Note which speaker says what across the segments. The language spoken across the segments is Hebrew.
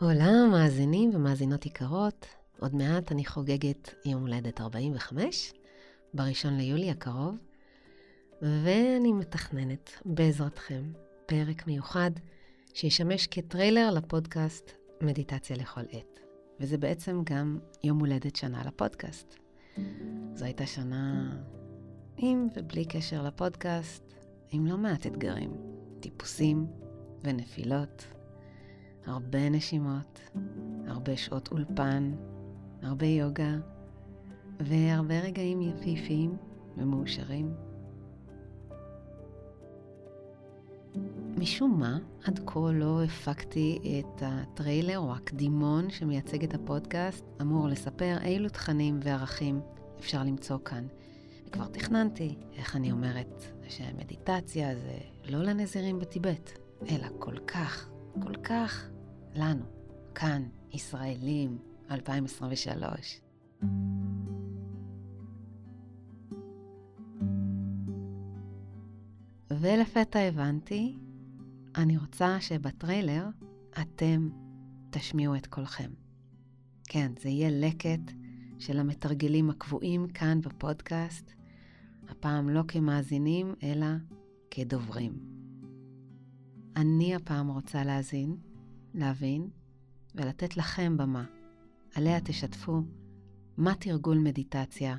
Speaker 1: עולם מאזינים ומאזינות יקרות, עוד מעט אני חוגגת יום הולדת 45, בראשון ליולי הקרוב, ואני מתכננת, בעזרתכם, פרק מיוחד שישמש כטריילר לפודקאסט מדיטציה לכל עת. וזה בעצם גם יום הולדת שנה לפודקאסט. זו הייתה שנה עם ובלי קשר לפודקאסט, עם לא מעט אתגרים, טיפוסים ונפילות, הרבה נשימות, הרבה שעות אולפן, הרבה יוגה והרבה רגעים יפהפיים ומאושרים. משום מה, עד כה לא הפקתי את הטריילר או הקדימון שמייצג את הפודקאסט, אמור לספר אילו תכנים וערכים אפשר למצוא כאן. וכבר תכננתי איך אני אומרת שמדיטציה זה לא לנזירים בטיבט, אלא כל כך, כל כך לנו, כאן, ישראלים, 2023. ולפתע הבנתי, אני רוצה שבטריילר אתם תשמיעו את קולכם. כן, זה יהיה לקט של המתרגלים הקבועים כאן בפודקאסט, הפעם לא כמאזינים, אלא כדוברים. אני הפעם רוצה להאזין, להבין ולתת לכם במה. עליה תשתפו מה תרגול מדיטציה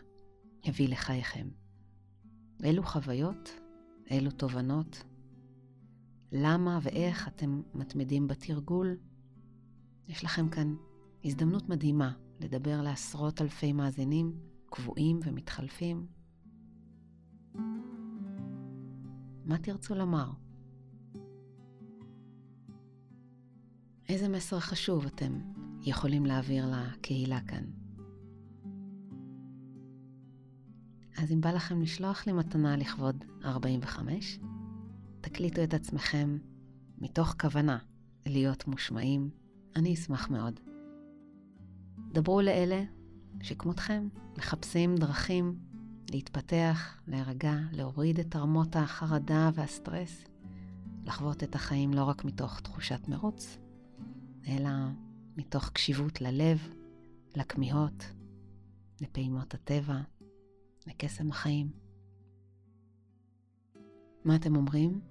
Speaker 1: הביא לחייכם. אילו חוויות, אילו תובנות, למה ואיך אתם מתמידים בתרגול. יש לכם כאן הזדמנות מדהימה לדבר לעשרות אלפי מאזינים קבועים ומתחלפים. מה תרצו לומר? איזה מסר חשוב אתם יכולים להעביר לקהילה כאן? אז אם בא לכם לשלוח לי מתנה לכבוד 45, תקליטו את עצמכם מתוך כוונה להיות מושמעים, אני אשמח מאוד. דברו לאלה שכמותכם מחפשים דרכים להתפתח, להירגע, להוריד את רמות החרדה והסטרס, לחוות את החיים לא רק מתוך תחושת מרוץ, אלא מתוך קשיבות ללב, לכמיהות, לפעימות הטבע, לקסם החיים. מה אתם אומרים?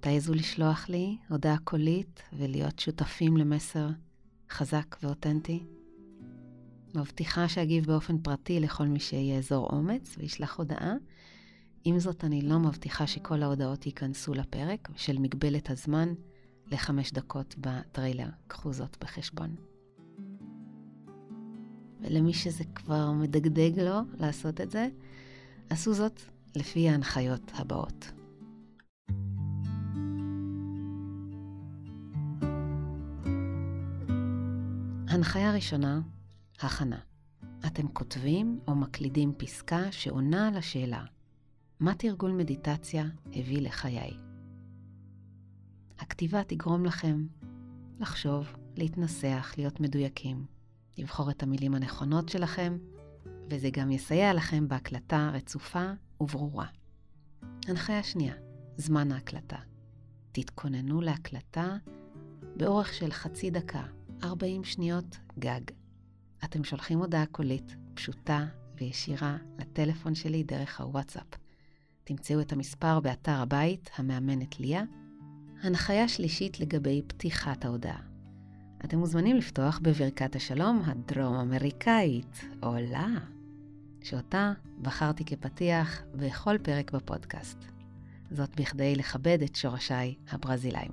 Speaker 1: תעזו לשלוח לי הודעה קולית ולהיות שותפים למסר חזק ואותנטי. מבטיחה שאגיב באופן פרטי לכל מי שיאזור אומץ וישלח הודעה. עם זאת, אני לא מבטיחה שכל ההודעות ייכנסו לפרק של מגבלת הזמן לחמש דקות בטריילר. קחו זאת בחשבון. ולמי שזה כבר מדגדג לו לעשות את זה, עשו זאת לפי ההנחיות הבאות. הנחיה ראשונה, הכנה. אתם כותבים או מקלידים פסקה שעונה על השאלה מה תרגול מדיטציה הביא לחיי? הכתיבה תגרום לכם לחשוב, להתנסח, להיות מדויקים, לבחור את המילים הנכונות שלכם, וזה גם יסייע לכם בהקלטה רצופה וברורה. הנחיה שנייה, זמן ההקלטה. תתכוננו להקלטה באורך של חצי דקה, 40 שניות גג. אתם שולחים הודעה קולית, פשוטה וישירה, לטלפון שלי דרך הוואטסאפ. תמצאו את המספר באתר הבית, המאמנת ליה. הנחיה שלישית לגבי פתיחת ההודעה. אתם מוזמנים לפתוח בברכת השלום הדרום-אמריקאית, עולה, שאותה בחרתי כפתיח בכל פרק בפודקאסט. זאת בכדי לכבד את שורשיי הברזילאים.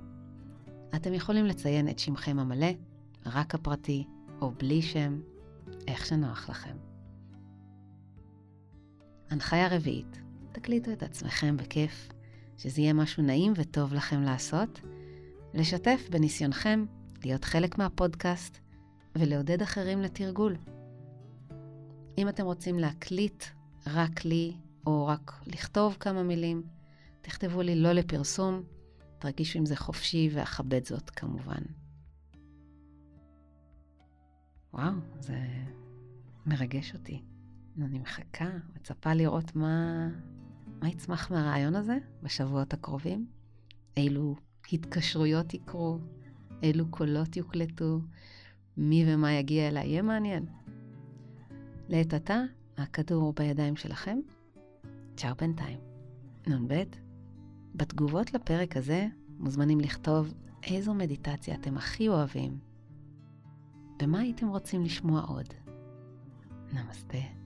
Speaker 1: אתם יכולים לציין את שמכם המלא, רק הפרטי, או בלי שם, איך שנוח לכם. הנחיה רביעית, תקליטו את עצמכם בכיף, שזה יהיה משהו נעים וטוב לכם לעשות, לשתף בניסיונכם להיות חלק מהפודקאסט ולעודד אחרים לתרגול. אם אתם רוצים להקליט רק לי, או רק לכתוב כמה מילים, תכתבו לי לא לפרסום, תרגישו עם זה חופשי ואכבד זאת כמובן. וואו, זה מרגש אותי. אני מחכה, מצפה לראות מה, מה יצמח מהרעיון הזה בשבועות הקרובים, אילו התקשרויות יקרו, אילו קולות יוקלטו, מי ומה יגיע אליי, יהיה מעניין. לעת עתה, הכדור בידיים שלכם. צ'או בינתיים. נ"ב, בתגובות לפרק הזה מוזמנים לכתוב איזו מדיטציה אתם הכי אוהבים, ומה הייתם רוצים לשמוע עוד. נמסטה.